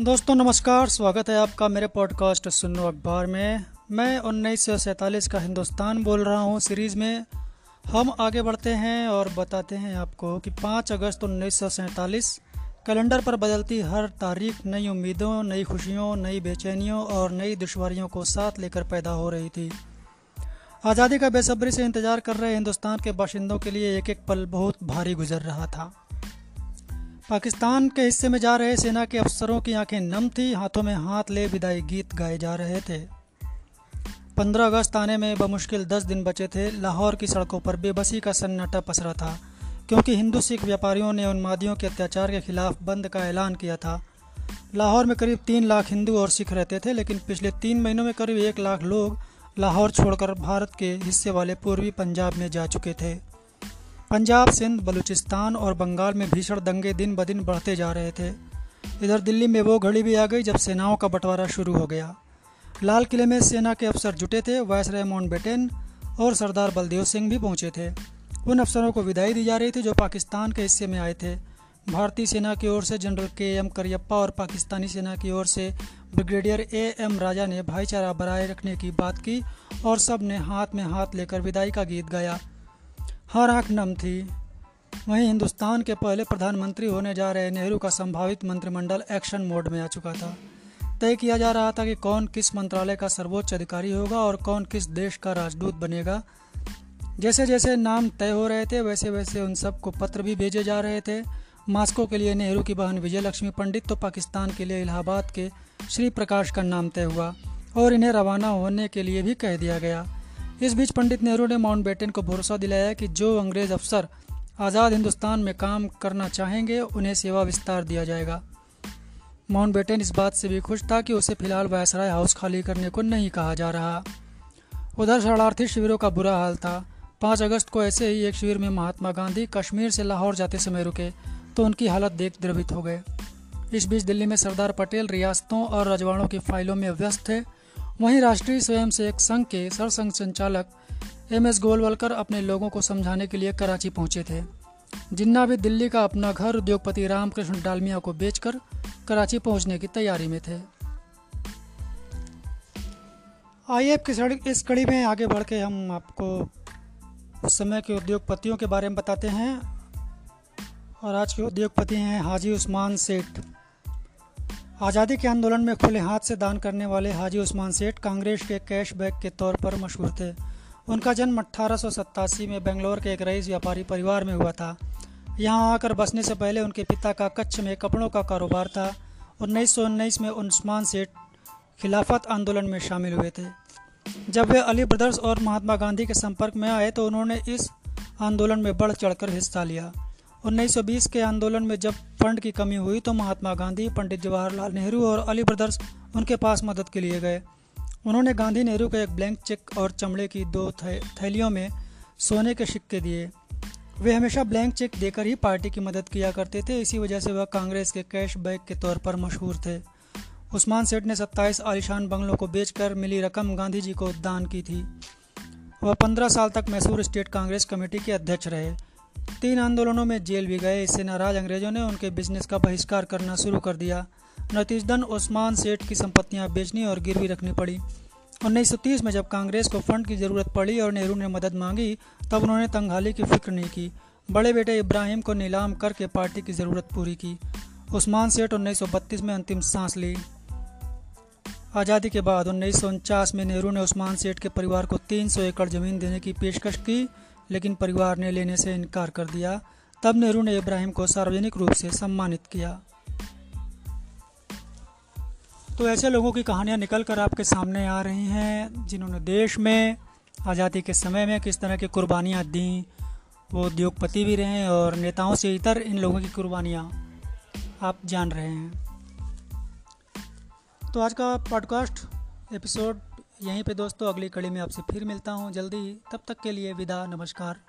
दोस्तों, नमस्कार, स्वागत है आपका मेरे पॉडकास्ट सुनो अखबार में। मैं उन्नीस सौ सैंतालीस का हिंदुस्तान बोल रहा हूँ सीरीज़ में। हम आगे बढ़ते हैं और बताते हैं आपको कि 5 अगस्त उन्नीस सौ सैंतालीस, कैलेंडर पर बदलती हर तारीख नई उम्मीदों, नई खुशियों, नई बेचैनियों और नई दुश्वारियों को साथ लेकर पैदा हो रही थी। आज़ादी का बेसब्री से इंतज़ार कर रहे हिंदुस्तान के बाशिंदों के लिए एक एक पल बहुत भारी गुजर रहा था। पाकिस्तान के हिस्से में जा रहे सेना के अफसरों की आँखें नम थी, हाथों में हाथ ले विदाई गीत गाए जा रहे थे। 15 अगस्त आने में बमुश्किल 10 दिन बचे थे। लाहौर की सड़कों पर बेबसी का सन्नाटा पसरा था, क्योंकि हिंदू, सिख व्यापारियों ने उन्मादियों के अत्याचार के खिलाफ बंद का ऐलान किया था। लाहौर में करीब तीन लाख हिंदू और सिख रहते थे, लेकिन पिछले तीन महीनों में करीब एक लाख लोग लाहौर छोड़कर भारत के हिस्से वाले पूर्वी पंजाब में जा चुके थे। पंजाब, सिंध, बलूचिस्तान और बंगाल में भीषण दंगे दिन ब दिन बढ़ते जा रहे थे। इधर दिल्ली में वो घड़ी भी आ गई जब सेनाओं का बंटवारा शुरू हो गया। लाल किले में सेना के अफसर जुटे थे वायसराय बेटेन और सरदार बलदेव सिंह भी पहुँचे थे। उन अफसरों को विदाई दी जा रही थी जो पाकिस्तान के हिस्से में आए थे। भारतीय सेना की ओर से जनरल के एम करियप्पा और पाकिस्तानी सेना की ओर से ब्रिगेडियर ए एम राजा ने भाईचारा बनाए रखने की बात की और सबने हाथ में हाथ लेकर विदाई का गीत गाया। हर आँख नम थी। वहीं हिंदुस्तान के पहले प्रधानमंत्री होने जा रहे नेहरू का संभावित मंत्रिमंडल एक्शन मोड में आ चुका था। तय किया जा रहा था कि कौन किस मंत्रालय का सर्वोच्च अधिकारी होगा और कौन किस देश का राजदूत बनेगा। जैसे जैसे नाम तय हो रहे थे वैसे वैसे उन सबको पत्र भी भेजे जा रहे थे। मास्को के लिए नेहरू की बहन विजय लक्ष्मी पंडित तो पाकिस्तान के लिए इलाहाबाद के श्री प्रकाश का नाम तय हुआ और इन्हें रवाना होने के लिए भी कह दिया गया। इस बीच पंडित नेहरू ने माउंट बेटन को भरोसा दिलाया कि जो अंग्रेज़ अफसर आज़ाद हिंदुस्तान में काम करना चाहेंगे, उन्हें सेवा विस्तार दिया जाएगा। माउंट बेटन इस बात से भी खुश था कि उसे फ़िलहाल वायसराय हाउस खाली करने को नहीं कहा जा रहा। उधर शरणार्थी शिविरों का बुरा हाल था। पाँच अगस्त को ऐसे ही एक शिविर में महात्मा गांधी कश्मीर से लाहौर जाते समय रुके तो उनकी हालत देख द्रवित हो गए। इस बीच दिल्ली में सरदार पटेल रियासतों और रजवाड़ों की फाइलों में व्यस्त थे। वहीं राष्ट्रीय स्वयंसेवक संघ के सरसंघ संचालक एम एस गोलवलकर अपने लोगों को समझाने के लिए कराची पहुँचे थे। जिन्ना भी दिल्ली का अपना घर उद्योगपति रामकृष्ण डालमिया को बेचकर कराची पहुँचने की तैयारी में थे। आइए की इस कड़ी में आगे बढ़ के हम आपको उस समय के उद्योगपतियों के बारे में बताते हैं। और आज के उद्योगपति हैं हाजी उस्मान सेठ। आज़ादी के आंदोलन में खुले हाथ से दान करने वाले हाजी उस्मान सेठ कांग्रेस के कैश बैग के तौर पर मशहूर थे। उनका जन्म अट्ठारह में बेंगलोर के एक रईस व्यापारी परिवार में हुआ था। यहाँ आकर बसने से पहले उनके पिता का कच्छ में कपड़ों का कारोबार था। उन्नीस सौ उन्नीस में उस्मान सेठ खिलाफत आंदोलन में शामिल हुए थे। जब वे अली ब्रदर्स और महात्मा गांधी के संपर्क में आए तो उन्होंने इस आंदोलन में बढ़ चढ़कर हिस्सा लिया। 1920 के आंदोलन में जब फंड की कमी हुई तो महात्मा गांधी, पंडित जवाहरलाल नेहरू और अली ब्रदर्स उनके पास मदद के लिए गए। उन्होंने गांधी नेहरू को एक ब्लैंक चेक और चमड़े की दो थैलियों में सोने के सिक्के दिए। वे हमेशा ब्लैंक चेक देकर ही पार्टी की मदद किया करते थे, इसी वजह से वह कांग्रेस के कैश बैग के तौर पर मशहूर थे। उस्मान सेठ ने 27 आलिशान बंगलों को बेचकर मिली रकम गांधी जी को दान की थी। वह 15 साल तक मैसूर स्टेट कांग्रेस कमेटी के अध्यक्ष रहे। तीन आंदोलनों में जेल भी गए। इससे नाराज़ अंग्रेज़ों ने उनके बिज़नेस का बहिष्कार करना शुरू कर दिया। नतीजतन ओस्मान सेठ की संपत्तियाँ बेचनी और गिरवी रखनी पड़ी। 1930 में जब कांग्रेस को फंड की ज़रूरत पड़ी और नेहरू ने मदद मांगी, तब उन्होंने तंगहाली की फ़िक्र नहीं की। बड़े बेटे इब्राहिम को नीलाम करके पार्टी की ज़रूरत पूरी की। उस्मान सेठ उन्नीस सौ बत्तीस में अंतिम सांस ली। आज़ादी के बाद उन्नीस सौ उनचास में नेहरू ने उस्मान सेठ के परिवार को 300 एकड़ ज़मीन देने की पेशकश की। लेकिन परिवार ने लेने से इनकार कर दिया। तब नेहरू ने इब्राहिम को सार्वजनिक रूप से सम्मानित किया। तो ऐसे लोगों की कहानियाँ निकल कर आपके सामने आ रही हैं, जिन्होंने देश में, आज़ादी के समय में किस तरह की कुर्बानियाँ दी, वो उद्योगपति भी रहे और नेताओं से इतर इन लोगों की कुर्बानियाँ आप जान रहे हैं। तो आज का पॉडकास्ट एपिसोड यहीं पे दोस्तों, अगली कड़ी में आपसे फिर मिलता हूँ। जल्दी, तब तक के लिए विदा, नमस्कार।